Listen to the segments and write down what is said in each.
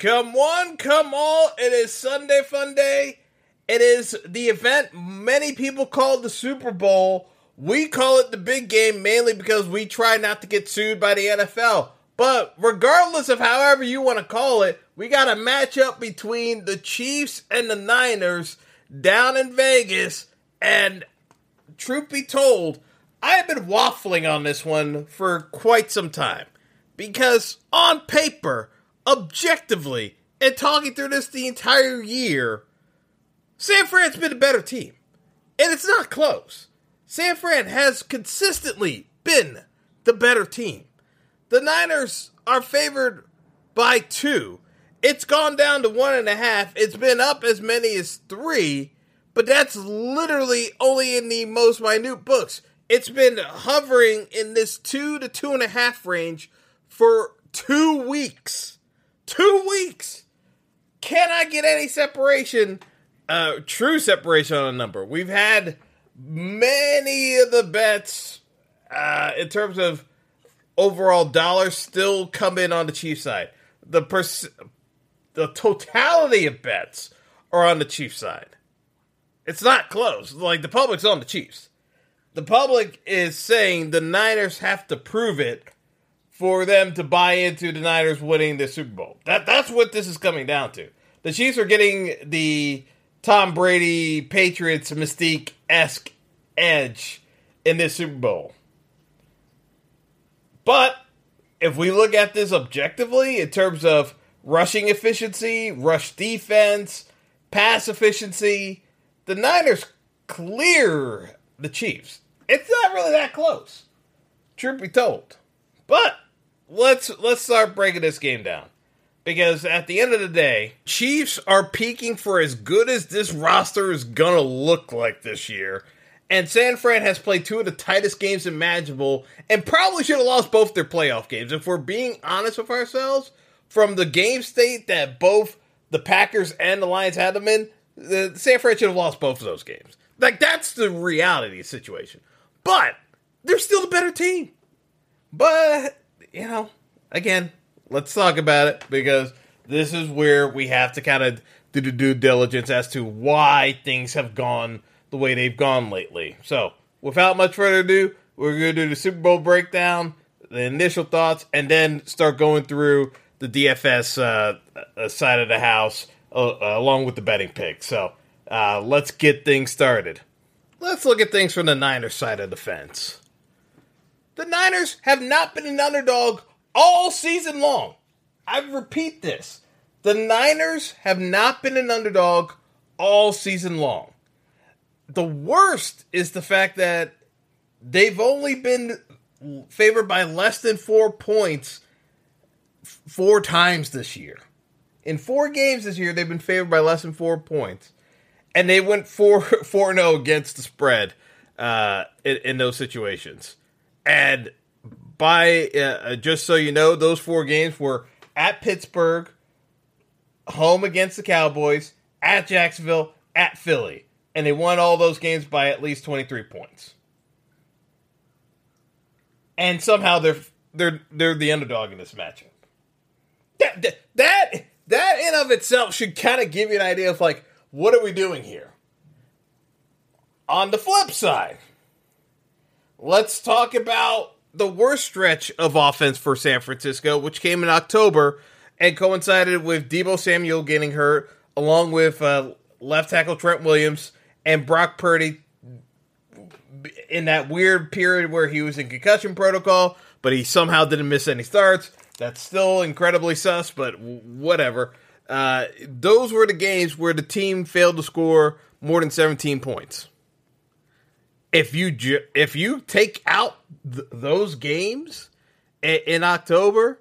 Come one, come all. It is Sunday Fun Day. It is the event many people call the Super Bowl. We call it the big game mainly because we try not to get sued by the NFL. But regardless of however you want to call it, we got a matchup between the Chiefs and the Niners down in Vegas. And truth be told, I have been waffling on this one for quite some time. Because on paper, objectively, and talking through this the entire year, San Fran's been a better team. And it's not close. San Fran has consistently been the better team. The Niners are favored by two. It's gone down to one and a half. It's been up as many as three, but that's literally only in the most minute books. It's been hovering in this two to two and a half range for two weeks. Two weeks. Can I get any separation? Uh, true separation on a number. We've had many of the bets uh, in terms of overall dollars still come in on the Chiefs side. The pers- the totality of bets are on the Chiefs side. It's not close. Like the public's on the Chiefs. The public is saying the Niners have to prove it for them to buy into the Niners winning the Super Bowl. That that's what this is coming down to. The Chiefs are getting the Tom Brady Patriots mystique esque edge in this Super Bowl. But if we look at this objectively in terms of rushing efficiency, rush defense, pass efficiency, the Niners clear the Chiefs. It's not really that close, truth be told. But let's let's start breaking this game down. Because at the end of the day, Chiefs are peaking for as good as this roster is gonna look like this year. And San Fran has played two of the tightest games imaginable and probably should have lost both their playoff games. If we're being honest with ourselves, from the game state that both the Packers and the Lions had them in, the San Fran should have lost both of those games. Like that's the reality situation. But they're still the better team. But you know, again, let's talk about it because this is where we have to kind of do the due diligence as to why things have gone the way they've gone lately. So, without much further ado, we're going to do the Super Bowl breakdown, the initial thoughts, and then start going through the DFS uh, side of the house uh, along with the betting pick. So, uh, let's get things started. Let's look at things from the Niners side of the fence. The Niners have not been an underdog all season long. I repeat this. The Niners have not been an underdog all season long. The worst is the fact that they've only been favored by less than four points four times this year. In four games this year, they've been favored by less than four points, and they went four four zero against the spread uh, in, in those situations. And by uh, just so you know, those four games were at Pittsburgh, home against the Cowboys, at Jacksonville, at Philly, and they won all those games by at least 23 points. And somehow they're they're they're the underdog in this matchup. That that that, that in of itself should kind of give you an idea of like what are we doing here? On the flip side, let's talk about the worst stretch of offense for San Francisco, which came in October and coincided with Deebo Samuel getting hurt, along with uh, left tackle Trent Williams and Brock Purdy in that weird period where he was in concussion protocol, but he somehow didn't miss any starts. That's still incredibly sus, but whatever. Uh, those were the games where the team failed to score more than 17 points. If you ju- if you take out th- those games in, in October,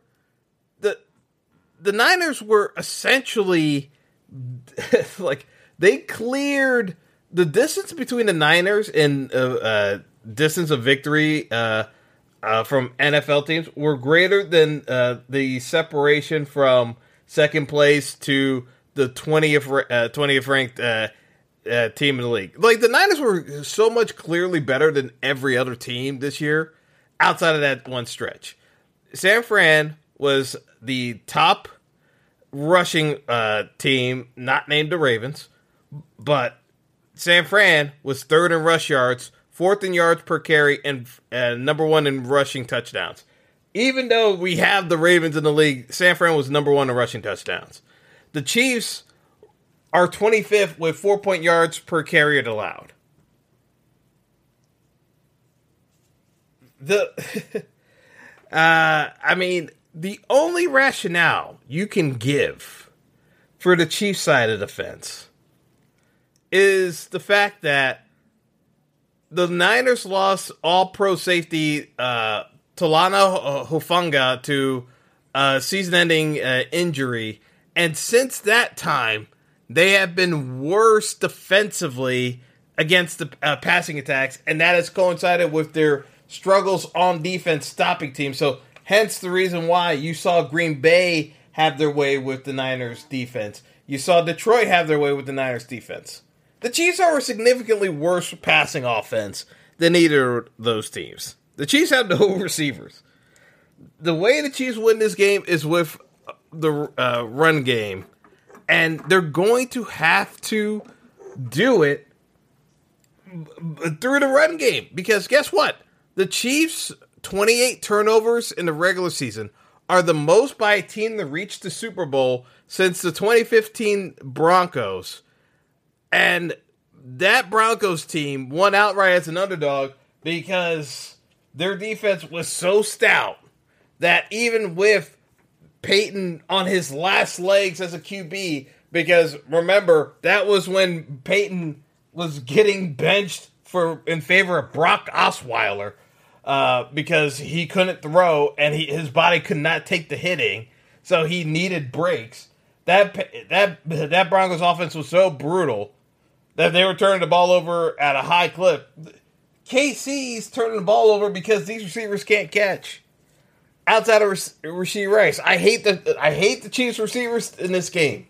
the the Niners were essentially like they cleared the distance between the Niners and uh, uh, distance of victory uh, uh from NFL teams were greater than uh, the separation from second place to the 20th, 20th uh, ranked uh, team in the league. Like the Niners were so much clearly better than every other team this year outside of that one stretch. San Fran was the top rushing uh, team, not named the Ravens, but San Fran was third in rush yards, fourth in yards per carry, and uh, number one in rushing touchdowns even though we have the Ravens in the league, San Fran was number one in rushing touchdowns. The Chiefs are 25th with four point yards per carry allowed. The, uh, I mean, the only rationale you can give for the Chiefs side of the fence is the fact that the Niners lost all pro safety uh, Talanoa Hufanga to a season-ending uh, injury, and since that time, they have been worse defensively against the uh, passing attacks, and that has coincided with their struggles on defense stopping teams. So, hence the reason why you saw Green Bay have their way with the Niners defense. You saw Detroit have their way with the Niners defense. The Chiefs are a significantly worse passing offense than either of those teams. The Chiefs have no receivers. The way the Chiefs win this game is with the uh, run game, and they're going to have to do it through the run game because guess what? The Chiefs' 28 turnovers in the regular season are the most by a team that reached the Super Bowl since the 2015 Broncos. And that Broncos team won outright as an underdog because their defense was so stout that even with Peyton on his last legs as a QB, because remember that was when Peyton was getting benched for in favor of Brock Osweiler uh, because he couldn't throw and he, his body could not take the hitting, so he needed breaks. That that that Broncos offense was so brutal that they were turning the ball over at a high clip. KC's turning the ball over because these receivers can't catch. Outside of Rashee Rice, I hate the I hate the Chiefs receivers in this game.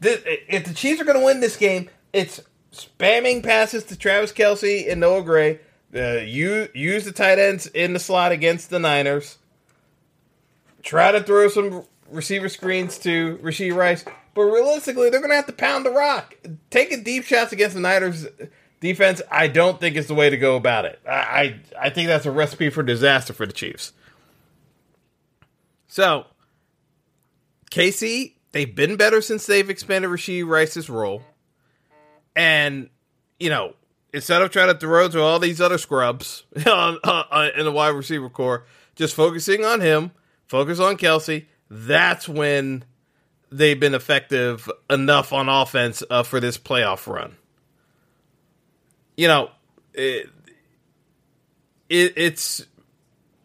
if the Chiefs are going to win this game, it's spamming passes to Travis Kelce and Noah Gray. Uh, use use the tight ends in the slot against the Niners. Try to throw some receiver screens to Rashee Rice, but realistically, they're going to have to pound the rock. Taking deep shots against the Niners defense, I don't think is the way to go about it. I, I, I think that's a recipe for disaster for the Chiefs. So, KC, they've been better since they've expanded Rashee Rice's role. And, you know, instead of trying to throw to all these other scrubs on, in the wide receiver core, just focusing on him, focus on Kelce. that's when they've been effective enough on offense uh, for this playoff run you know, it, it, it's,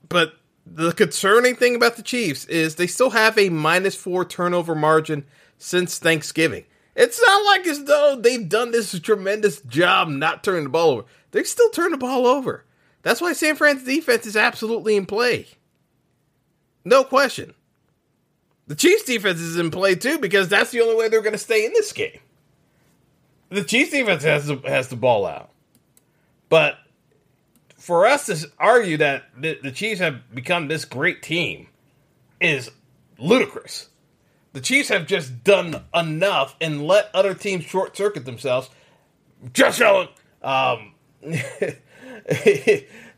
but the concerning thing about the Chiefs is they still have a minus four turnover margin since Thanksgiving. It's not like as though they've done this tremendous job not turning the ball over. They still turn the ball over. That's why San Fran's defense is absolutely in play. No question. The Chiefs defense is in play too because that's the only way they're going to stay in this game. The Chiefs defense has to, has the ball out. But for us to argue that the, the Chiefs have become this great team is ludicrous. The Chiefs have just done enough and let other teams short circuit themselves. Just Allen, um,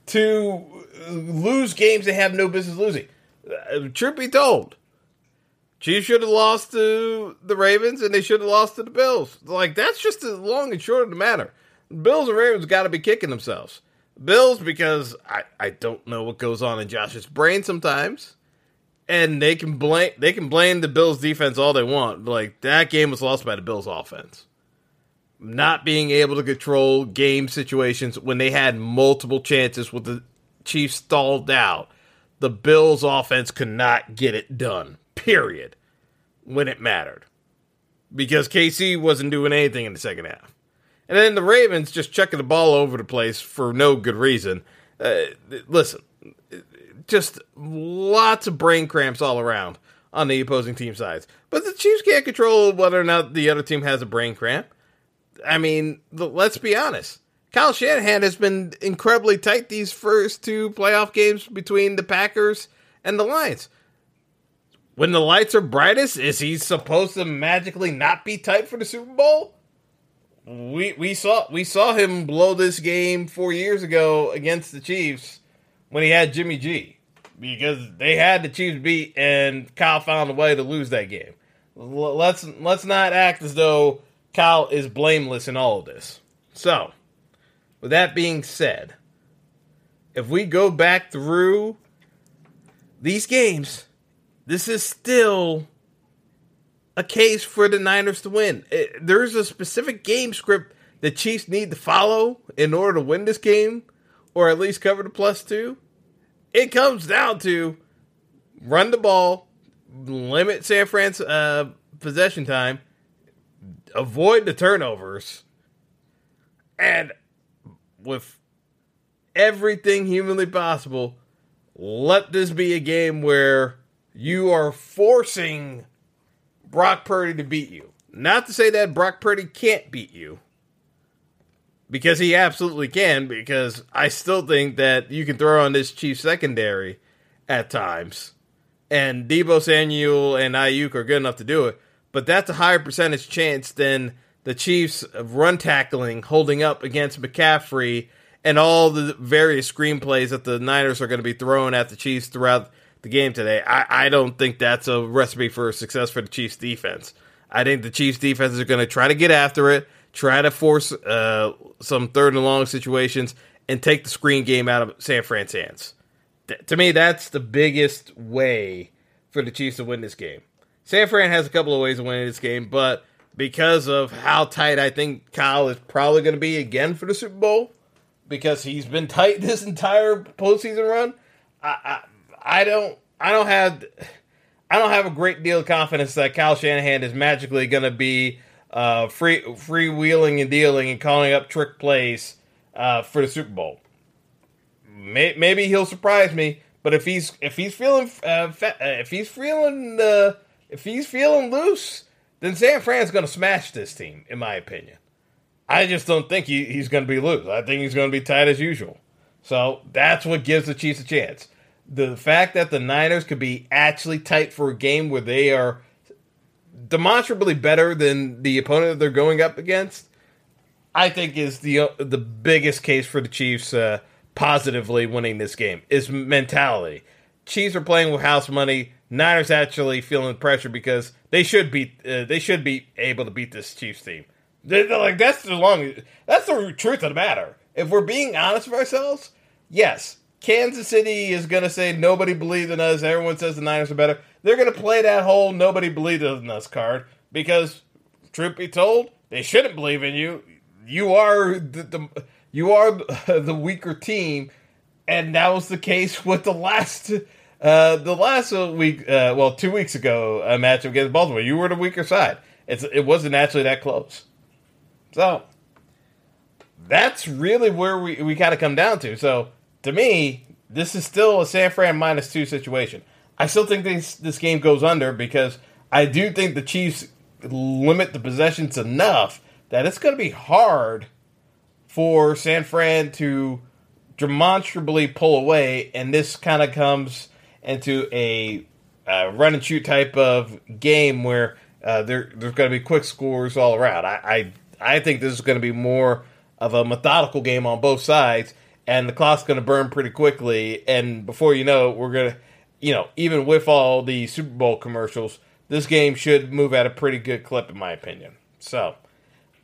to lose games they have no business losing. Uh, truth be told, Chiefs should have lost to the Ravens and they should have lost to the Bills. Like that's just the long and short of the matter. The Bills and Ravens got to be kicking themselves. Bills because I, I don't know what goes on in Josh's brain sometimes. And they can blame they can blame the Bills defense all they want. Like that game was lost by the Bills offense. Not being able to control game situations when they had multiple chances with the Chiefs stalled out. The Bills offense could not get it done. Period. When it mattered. Because KC wasn't doing anything in the second half. And then the Ravens just chucking the ball over the place for no good reason. Uh, listen, just lots of brain cramps all around on the opposing team sides. But the Chiefs can't control whether or not the other team has a brain cramp. I mean, let's be honest. Kyle Shanahan has been incredibly tight these first two playoff games between the Packers and the Lions. When the lights are brightest, is he supposed to magically not be tight for the Super Bowl? We we saw we saw him blow this game four years ago against the Chiefs when he had Jimmy G because they had the Chiefs beat and Kyle found a way to lose that game. Let's let's not act as though Kyle is blameless in all of this. So, with that being said, if we go back through these games, this is still a case for the Niners to win. It, eh, there's a specific game script the Chiefs need to follow in order to win this game, or at least cover the plus two. It comes down to run the ball, limit San Fran's uh, possession time, avoid the turnovers, and with everything humanly possible, let this be a game where you are forcing Brock Purdy to beat you. Not to say that Brock Purdy can't beat you, because he absolutely can, because I still think that you can throw on this Chief secondary at times. And Deebo Samuel and Aiyuk are good enough to do it, but that's a higher percentage chance than the Chiefs run tackling holding up against McCaffrey and all the various screenplays that the Niners are going to be throwing at the Chiefs throughout the game today. I, I don't think that's a recipe for success for the Chiefs defense. I think the Chiefs defense are going to try to get after it, try to force uh, some third and long situations, and take the screen game out of San Fran's hands. Th- to me, that's the biggest way for the Chiefs to win this game. San Fran has a couple of ways of winning this game, but because of how tight I think Kyle is probably going to be again for the Super Bowl, because he's been tight this entire postseason run, I, I don't I don't have I don't have a great deal of confidence that Kyle Shanahan is magically going to be uh, free freewheeling and dealing and calling up trick plays uh, for the Super Bowl. May, maybe he'll surprise me, but if he's if he's feeling uh, fa- uh, if he's feeling uh, if he's feeling loose, then San Fran's going to smash this team, in my opinion. I just don't think he, he's going to be loose. I think he's going to be tight as usual. So that's what gives the Chiefs a chance the fact that the Niners could be actually tight for a game where they are demonstrably better than the opponent that they're going up against, I think is the uh, the biggest case for the Chiefs uh, positively winning this game is mentality. Chiefs are playing with house money. Niners actually feeling pressure because they should be uh, they should be able to beat this Chiefs team. They're, they're like that's the long that's the truth of the matter. If we're being honest with ourselves, yes, Kansas City is going to say nobody believed in us. Everyone says the Niners are better. They're going to play that whole nobody believed in us card because, truth be told, they shouldn't believe in you. You are the, the you are the weaker team, and that was the case with the last uh, the last week. Uh, well, two weeks ago, a match against Baltimore. You were the weaker side. It's it wasn't actually that close. So that's really where we we got to come down to. So to me, this is still a San Fran minus two situation. I still think this this game goes under because I do think the Chiefs limit the possessions enough that it's going to be hard for San Fran to demonstrably pull away, and this kind of comes into a run and shoot type of game where uh, there, there's going to be quick scores all around. I, I, I think this is going to be more of a methodical game on both sides, and the clock's going to burn pretty quickly. And before you know it, we're going to, you know, even with all the Super Bowl commercials, this game should move at a pretty good clip, in my opinion. So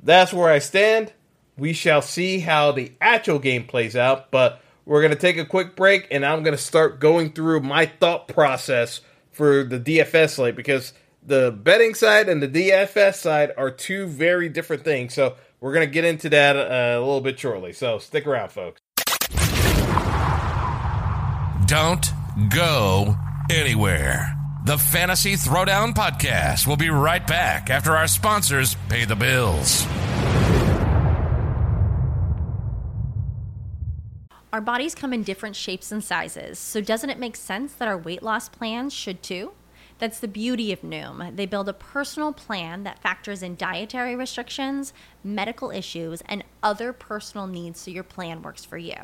that's where I stand. We shall see how the actual game plays out, but we're going to take a quick break, and I'm going to start going through my thought process for the DFS slate because the betting side and the DFS side are two very different things. So we're going to get into that uh, a little bit shortly. So stick around, folks. Don't go anywhere. The Fantasy Throwdown Podcast will be right back after our sponsors pay the bills. Our bodies come in different shapes and sizes, so doesn't it make sense that our weight loss plans should too? That's the beauty of Noom. They build a personal plan that factors in dietary restrictions, medical issues, and other personal needs so your plan works for you.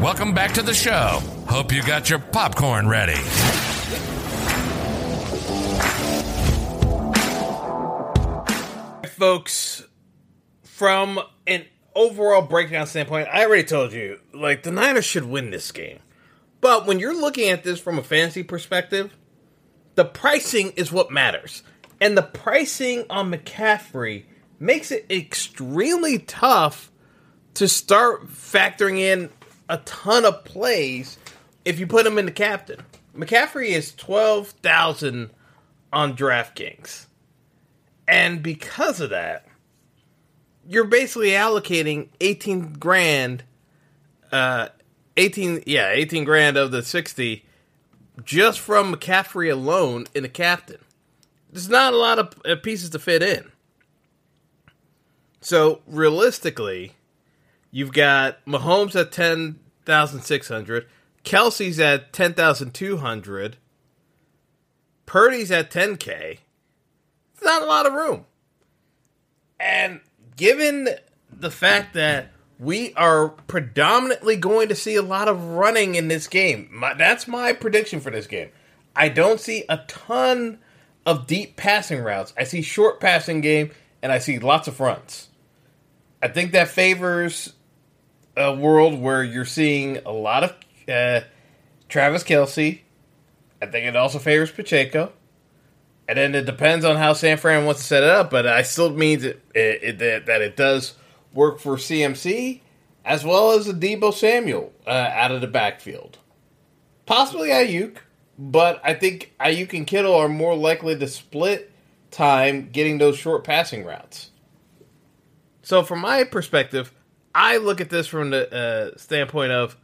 Welcome back to the show. Hope you got your popcorn ready. Folks, from an overall breakdown standpoint, I already told you, like, the Niners should win this game. But when you're looking at this from a fantasy perspective, the pricing is what matters. And the pricing on McCaffrey makes it extremely tough to start factoring in a ton of plays if you put him in the captain. McCaffrey is 12,000 on DraftKings. And because of that, you're basically allocating 18 grand uh 18 yeah, 18 grand of the 60 just from McCaffrey alone in the captain. There's not a lot of uh, pieces to fit in. So, realistically, you've got Mahomes at 10 thousand six hundred. Kelce's at ten thousand two hundred. Purdy's at ten k. It's not a lot of room. And given the fact that we are predominantly going to see a lot of running in this game, my, that's my prediction for this game. I don't see a ton of deep passing routes. I see short passing game and I see lots of fronts. I think that favors a world where you're seeing a lot of uh, Travis Kelce. I think it also favors Pacheco. And then it depends on how San Fran wants to set it up, but I still means it, it, that it does work for CMC as well as a Deebo Samuel uh, out of the backfield. Possibly Aiyuk, but I think Aiyuk and Kittle are more likely to split time getting those short passing routes. So, from my perspective, I look at this from the uh, standpoint of,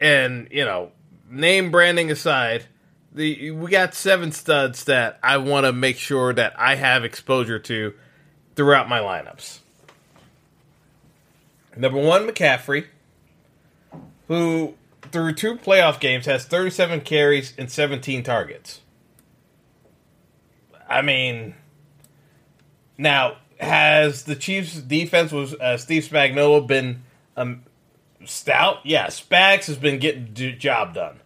and you know, name branding aside, the we got seven studs that I want to make sure that I have exposure to throughout my lineups. Number one, McCaffrey, who through two playoff games, has 37 carries and 17 targets. I mean, now has the Chiefs' defense was uh, Steve Spagnuolo been um, stout? Yeah, Spags has been getting the job done.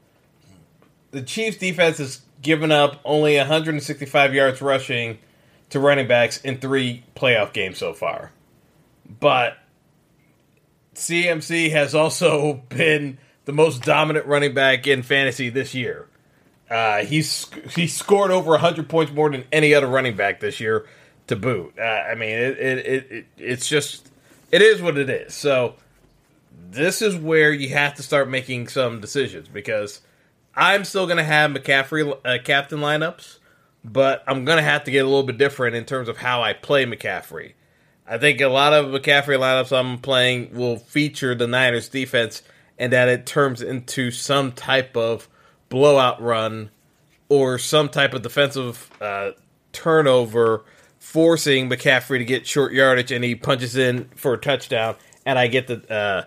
The Chiefs' defense has given up only 165 yards rushing to running backs in three playoff games so far. But CMC has also been the most dominant running back in fantasy this year. Uh, he's he scored over 100 points more than any other running back this year to boot. Uh, I mean, it, it, it, it's just it is what it is. So this is where you have to start making some decisions because I'm still going to have McCaffrey uh, captain lineups, but I'm going to have to get a little bit different in terms of how I play McCaffrey. I think a lot of McCaffrey lineups I'm playing will feature the Niners defense and that it turns into some type of blowout run or some type of defensive uh, turnover, forcing McCaffrey to get short yardage and he punches in for a touchdown, and I get the uh,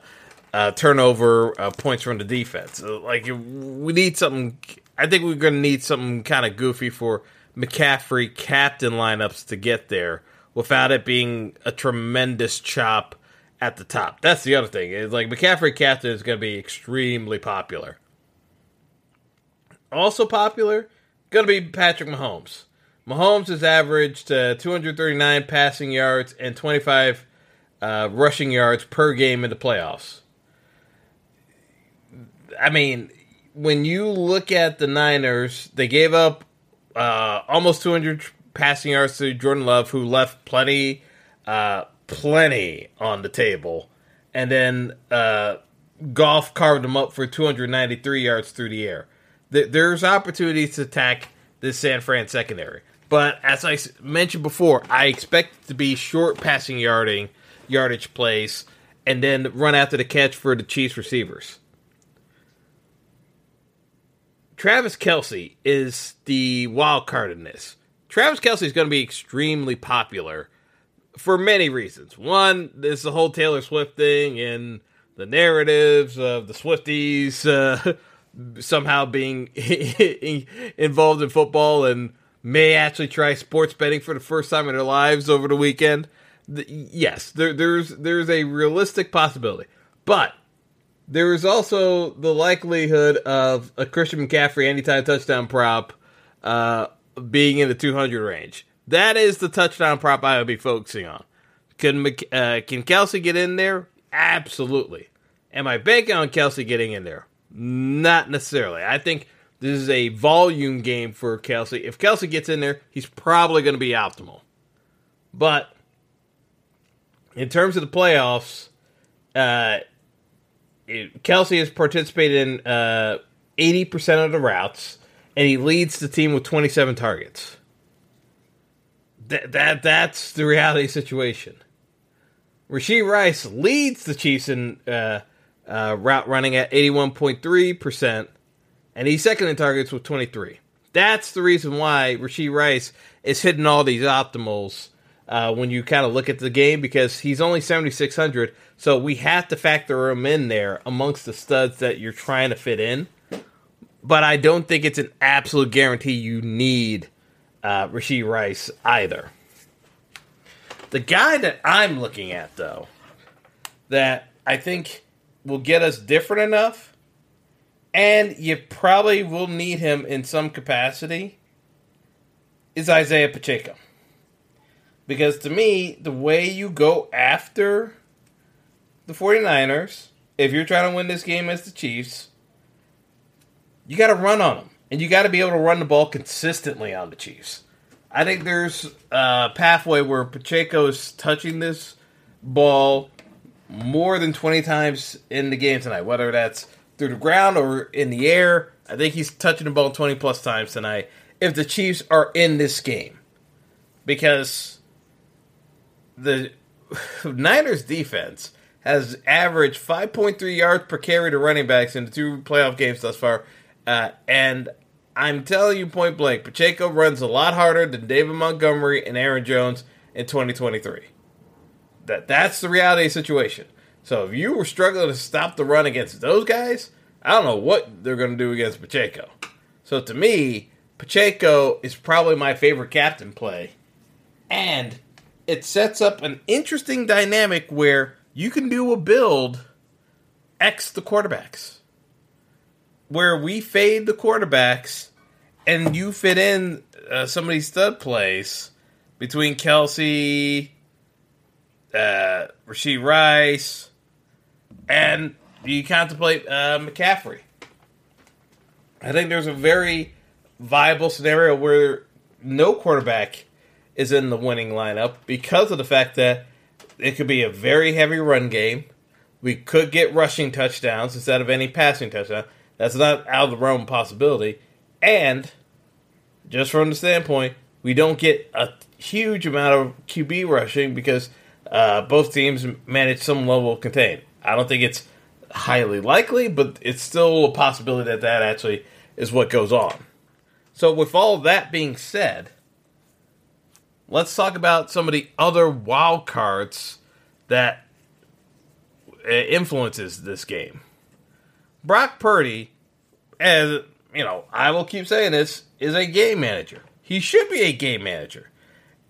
uh, turnover uh, points from the defense. Like we need something. I think we're going to need something kind of goofy for McCaffrey captain lineups to get there without it being a tremendous chop at the top. That's the other thing. Is like McCaffrey captain is going to be extremely popular. Also popular, going to be Patrick Mahomes. Mahomes has averaged uh, 239 passing yards and 25 uh, rushing yards per game in the playoffs. I mean, when you look at the Niners, they gave up uh, almost 200 passing yards to Jordan Love, who left plenty, uh, plenty on the table, and then uh, Goff carved him up for 293 yards through the air. There's opportunities to attack this San Fran secondary, but as I mentioned before, I expect it to be short passing yarding yardage plays, and then run after the catch for the Chiefs receivers. Travis Kelce is the wild card in this. Travis Kelce is going to be extremely popular for many reasons. One, there's the whole Taylor Swift thing and the narratives of the Swifties uh, somehow being involved in football and may actually try sports betting for the first time in their lives over the weekend. yes, there, there's there's a realistic possibility, but there is also the likelihood of a Christian McCaffrey anytime touchdown prop uh, being in the 200 range. That is the touchdown prop I would be focusing on. Can uh, can Kelce get in there? Absolutely. Am I banking on Kelce getting in there? Not necessarily. I think this is a volume game for Kelce. If Kelce gets in there, he's probably going to be optimal. But in terms of the playoffs, uh, Kelce has participated in uh, 80% of the routes, and he leads the team with 27 targets. That, that That's the reality situation. Rashee Rice leads the Chiefs in uh, uh, route running at 81.3%, and he's second in targets with 23. That's the reason why Rashee Rice is hitting all these optimals uh, when you kind of look at the game because he's only 7,600 so we have to factor him in there amongst the studs that you're trying to fit in. But I don't think it's an absolute guarantee you need uh, Rashee Rice either. The guy that I'm looking at, though, that I think will get us different enough, and you probably will need him in some capacity, is Isaiah Pacheco. Because to me, the way you go after the 49ers, if you're trying to win this game as the Chiefs, you got to run on them. And you got to be able to run the ball consistently on the Chiefs. I think there's a pathway where Pacheco is touching this ball more than 20 times in the game tonight, whether that's through the ground or in the air. I think he's touching the ball 20 plus times tonight if the Chiefs are in this game. Because the Niners defense has averaged 5.3 yards per carry to running backs in the two playoff games thus far. Uh, and I'm telling you point blank, Pacheco runs a lot harder than David Montgomery and Aaron Jones in 2023. That that's the reality situation. So if you were struggling to stop the run against those guys, I don't know what they're going to do against Pacheco. So to me, Pacheco is probably my favorite captain play. And it sets up an interesting dynamic where you can do a build X the quarterbacks. Where we fade the quarterbacks and you fit in uh, some of these stud plays between Kelce, uh, Rashee Rice, and you contemplate uh, McCaffrey. I think there's a very viable scenario where no quarterback is in the winning lineup because of the fact that it could be a very heavy run game. We could get rushing touchdowns instead of any passing touchdown. That's not out of the realm of possibility. And just from the standpoint, we don't get a huge amount of QB rushing because uh, both teams manage some level of contain. I don't think it's highly likely, but it's still a possibility that that actually is what goes on. So, with all that being said, let's talk about some of the other wild cards that uh, influences this game. Brock Purdy, as you know, I will keep saying this, is a game manager. He should be a game manager.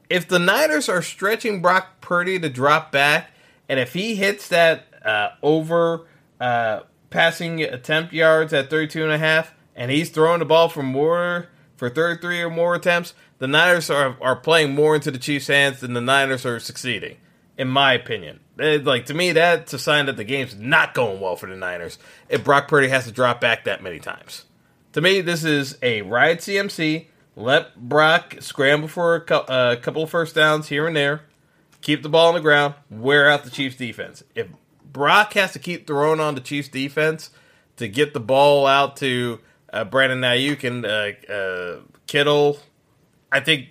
If the Niners are stretching Brock Purdy to drop back, and if he hits that uh, over uh, passing attempt yards at 32 and a half, and he's throwing the ball for more for 33 or more attempts, the Niners are, are playing more into the Chiefs' hands than the Niners are succeeding, in my opinion. It, like to me, that's a sign that the game's not going well for the Niners if Brock Purdy has to drop back that many times. To me, this is a ride CMC. Let Brock scramble for a, cu- a couple of first downs here and there. Keep the ball on the ground. Wear out the Chiefs' defense. If Brock has to keep throwing on the Chiefs' defense to get the ball out to uh, Brandon Aiyuk and uh, uh, Kittle, I think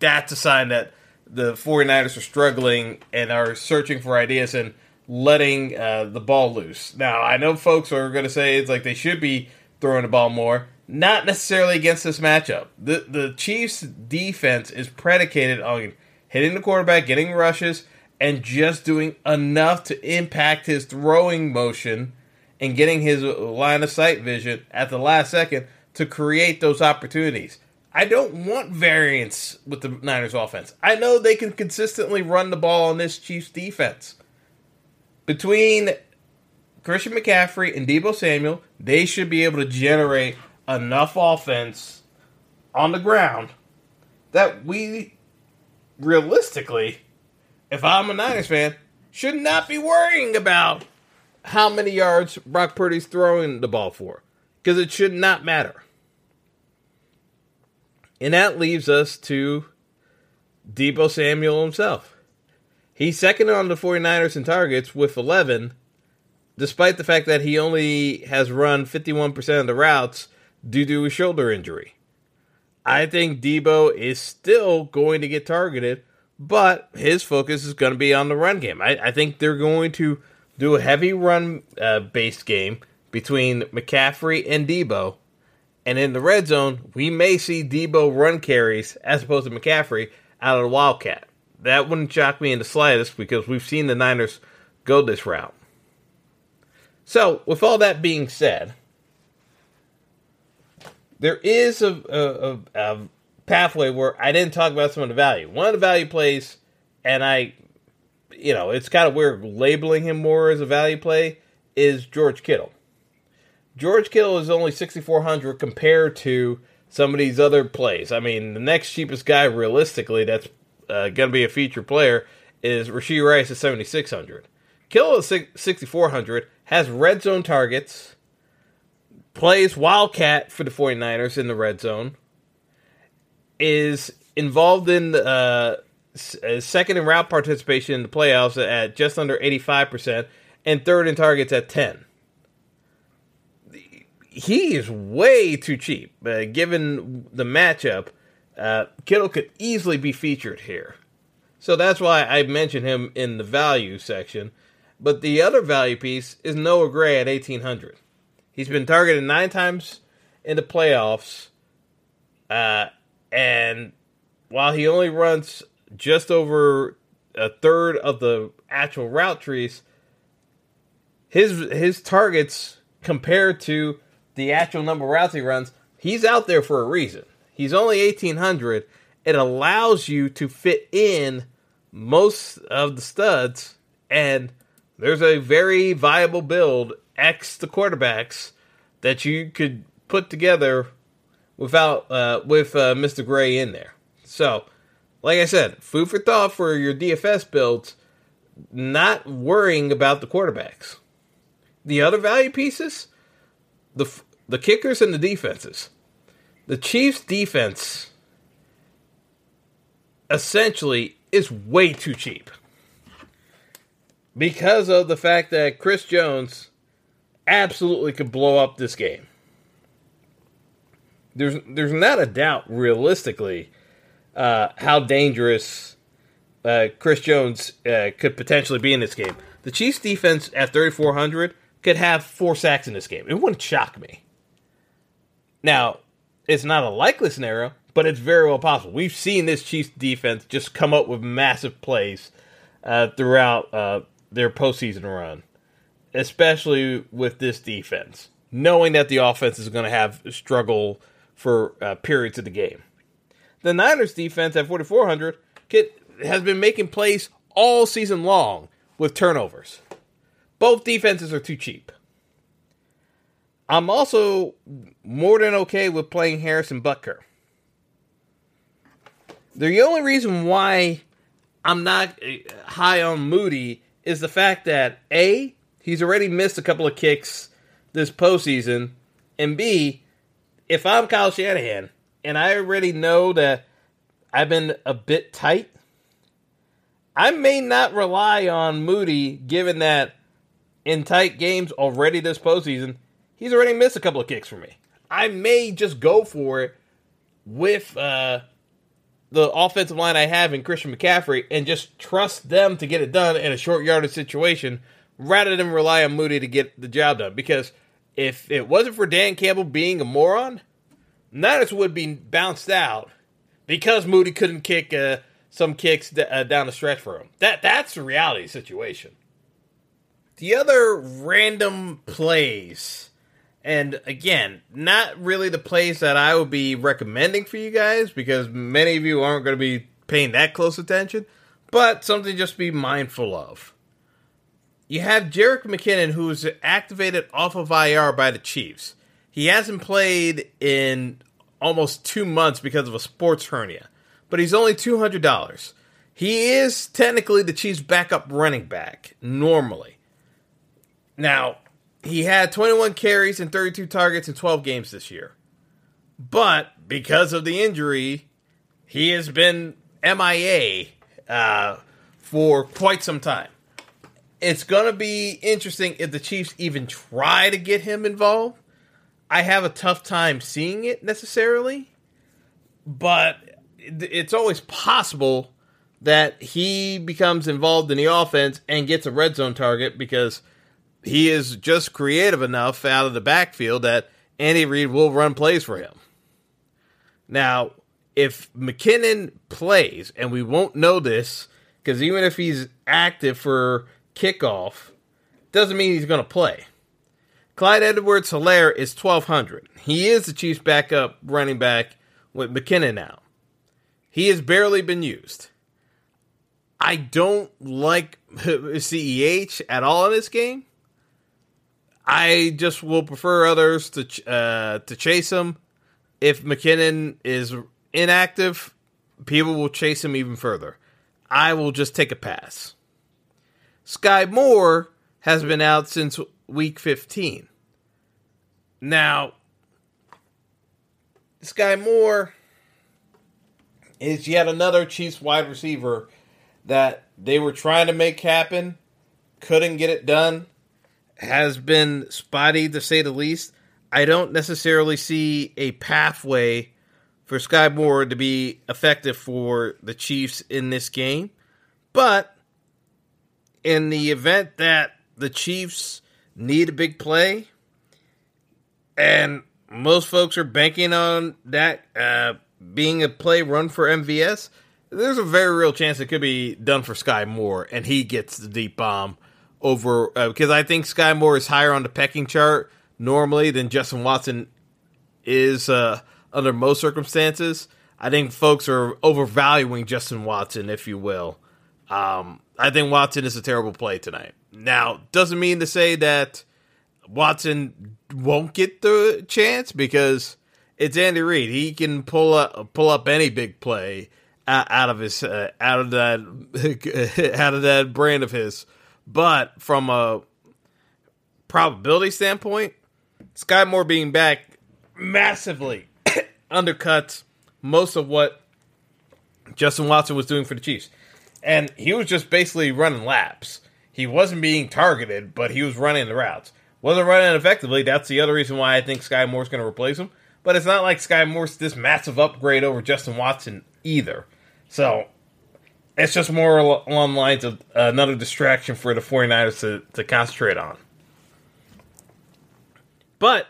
that's a sign that the 49ers are struggling and are searching for ideas and letting uh, the ball loose. Now, I know folks are going to say it's like they should be throwing the ball more. Not necessarily against this matchup. The the Chiefs defense is predicated on hitting the quarterback, getting rushes, and just doing enough to impact his throwing motion and getting his line of sight vision at the last second to create those opportunities. I don't want variance with the Niners offense. I know they can consistently run the ball on this Chiefs defense. Between Christian McCaffrey and Deebo Samuel, they should be able to generate enough offense on the ground that we realistically, if I'm a Niners fan, should not be worrying about how many yards Brock Purdy's throwing the ball for because it should not matter. And that leaves us to Deebo Samuel himself. He's second on the 49ers in targets with 11, despite the fact that he only has run 51% of the routes due to a shoulder injury. I think Deebo is still going to get targeted, but his focus is going to be on the run game. I, I think they're going to do a heavy run uh, based game between McCaffrey and Deebo. And in the red zone, we may see Deebo run carries as opposed to McCaffrey out of the Wildcat. That wouldn't shock me in the slightest because we've seen the Niners go this route. So, with all that being said, there is a, a, a, pathway where I didn't talk about some of the value. One of the value plays, and I, you know, it's kind of weird labeling him more as a value play, is George Kittle. George Kittle is only 6,400 compared to some of these other plays. I mean, the next cheapest guy realistically that's uh, going to be a feature player is Rashee Rice at 7,600. Kittle at 6,400 has red zone targets plays Wildcat for the 49ers in the red zone, is involved in uh, uh, second in route participation in the playoffs at just under 85%, and third in targets at 10. He is way too cheap, uh, given the matchup. Uh, Kittle could easily be featured here. So that's why I mentioned him in the value section. But the other value piece is Noah Gray at 1800. He's been targeted nine times in the playoffs, uh, and while he only runs just over a third of the actual route trees, his his targets compared to the actual number of routes he runs, he's out there for a reason. He's only 1800. It allows you to fit in most of the studs, and there's a very viable build X the quarterbacks that you could put together without uh, with uh, Mr. Gray in there. So, like I said, food for thought for your DFS builds. Not worrying about the quarterbacks. The other value pieces, the the kickers and the defenses. The Chiefs' defense essentially is way too cheap because of the fact that Chris Jones absolutely could blow up this game. There's there's not a doubt realistically uh, how dangerous uh, Chris Jones uh, could potentially be in this game. The Chiefs defense at 3400 could have four sacks in this game. It wouldn't shock me. Now, it's not a likely scenario, but it's very well possible. We've seen this Chiefs defense just come up with massive plays uh, throughout uh, their postseason run, especially with this defense, knowing that the offense is going to have struggle for uh, periods of the game. The Niners defense at 4,400 has been making plays all season long with turnovers. Both defenses are too cheap. I'm also more than okay with playing Harrison Butker. The only reason why I'm not uh, high on Moody is the fact that A, he's already missed a couple of kicks this postseason, and B, if I'm Kyle Shanahan and I already know that I've been a bit tight, I may not rely on Moody given that in tight games already this postseason, he's already missed a couple of kicks for me. I may just go for it with uh, the offensive line I have in Christian McCaffrey and just trust them to get it done in a short yardage situation rather than rely on Moody to get the job done. Because if it wasn't for Dan Campbell being a moron, Niners would be bounced out because Moody couldn't kick uh, some kicks d- uh, down the stretch for him. That that's the reality situation. The other random plays and again, not really the plays that I would be recommending for you guys because many of you aren't going to be paying that close attention, but something just be mindful of. You have Jerick McKinnon, who's activated off of IR by the Chiefs. He hasn't played in almost two months because of a sports hernia, but he's only $200. He is technically the Chiefs' backup running back, normally. Now, he had 21 carries and 32 targets in 12 games this year. But because of the injury, he has been MIA uh, for quite some time. It's going to be interesting if the Chiefs even try to get him involved. I have a tough time seeing it necessarily, but it's always possible that he becomes involved in the offense and gets a red zone target because – he is just creative enough out of the backfield that Andy Reid will run plays for him. Now, if McKinnon plays, and we won't know this because even if he's active for kickoff, doesn't mean he's going to play. Clyde Edwards Helaire is 1200. He is the Chiefs' backup running back with McKinnon now. He has barely been used. I don't like CEH at all in this game. I just will prefer others to uh, to chase him. If McKinnon is inactive, people will chase him even further. I will just take a pass. Skyy Moore has been out since week 15. Now, Skyy Moore is yet another Chiefs wide receiver that they were trying to make happen, couldn't get it done has been spotty to say the least. I don't necessarily see a pathway for Skyy Moore to be effective for the Chiefs in this game. But in the event that the Chiefs need a big play, and most folks are banking on that uh, being a play run for MVS, there's a very real chance it could be done for Skyy Moore, and he gets the deep bomb over uh, because I think Skyy Moore is higher on the pecking chart normally than Justin Watson is uh, under most circumstances. I think folks are overvaluing Justin Watson, if you will. Um, I think Watson is a terrible play tonight. Now, doesn't mean to say that Watson won't get the chance because it's Andy Reid. He can pull up pull up any big play out of his uh, out of that out of that brand of his. But from a probability standpoint, Skyy Moore being back massively undercuts most of what Justin Watson was doing for the Chiefs. And he was just basically running laps. He wasn't being targeted, but he was running the routes. Wasn't running effectively. That's the other reason why I think Skyy Moore's going to replace him. But it's not like Skyy Moore's this massive upgrade over Justin Watson either. So it's just more along lines of another distraction for the 49ers to, to concentrate on. But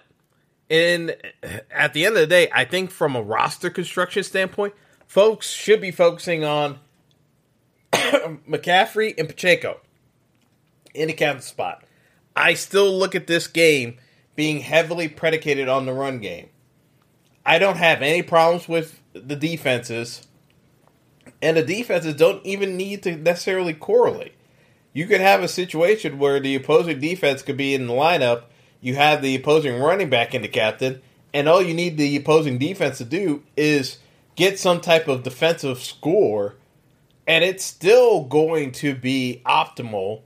in at the end of the day, I think from a roster construction standpoint, folks should be focusing on McCaffrey and Pacheco in the captain spot. I still look at this game being heavily predicated on the run game. I don't have any problems with the defenses, and the defenses don't even need to necessarily correlate. You could have a situation where the opposing defense could be in the lineup, you have the opposing running back in the captain, and all you need the opposing defense to do is get some type of defensive score, and it's still going to be optimal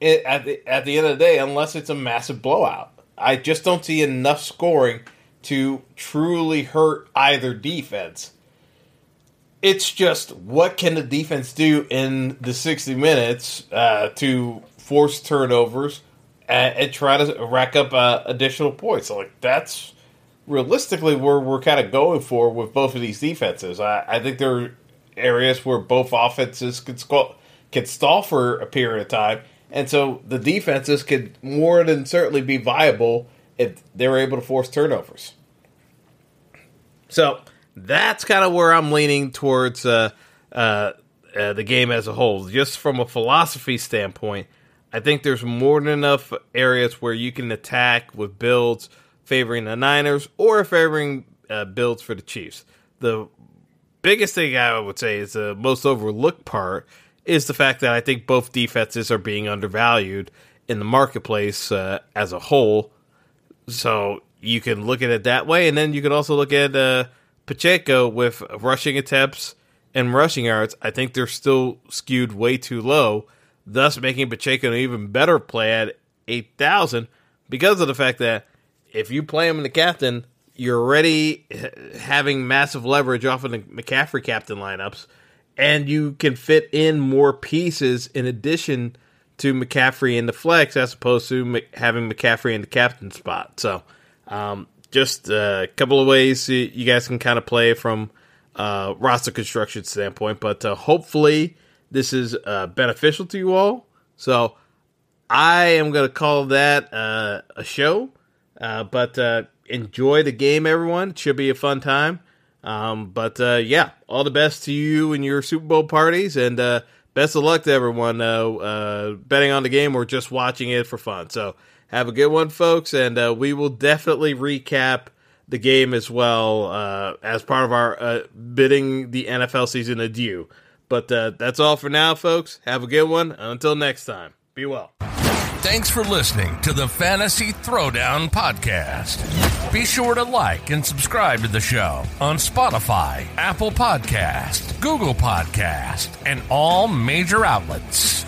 at the, at the end of the day, unless it's a massive blowout. I just don't see enough scoring to truly hurt either defense. It's just what can the defense do in the 60 minutes uh, to force turnovers and, and, try to rack up uh, additional points. So, like that's realistically where we're kind of going for with both of these defenses. I, I think there are areas where both offenses could, could stall for a period of time, and so the defenses could more than certainly be viable if they were able to force turnovers. So that's kind of where I'm leaning towards uh, uh, uh, the game as a whole. Just from a philosophy standpoint, I think there's more than enough areas where you can attack with builds favoring the Niners or favoring uh, builds for the Chiefs. The biggest thing I would say is the most overlooked part is the fact that I think both defenses are being undervalued in the marketplace uh, as a whole. So you can look at it that way, and then you can also look at uh, Pacheco with rushing attempts and rushing yards. I think they're still skewed way too low, thus making Pacheco an even better play at eight thousand because of the fact that if you play him in the captain, you're already having massive leverage off of the McCaffrey captain lineups, and you can fit in more pieces in addition to McCaffrey in the flex as opposed to having McCaffrey in the captain spot. So um, just a couple of ways you guys can kind of play from uh, roster construction standpoint, but uh, hopefully this is uh, beneficial to you all. So I am going to call that uh, a show, uh, but enjoy the game, everyone. It should be a fun time. Um, but yeah, all the best to you and your Super Bowl parties, and best of luck to everyone betting on the game or just watching it for fun. So have a good one, folks, and uh, we will definitely recap the game as well uh, as part of our uh, bidding the NFL season adieu. But uh, that's all for now, folks. Have a good one. Until next time, be well. Thanks for listening to the Fantasy Throwdown Podcast. Be sure to like and subscribe to the show on Spotify, Apple Podcast, Google Podcast, and all major outlets.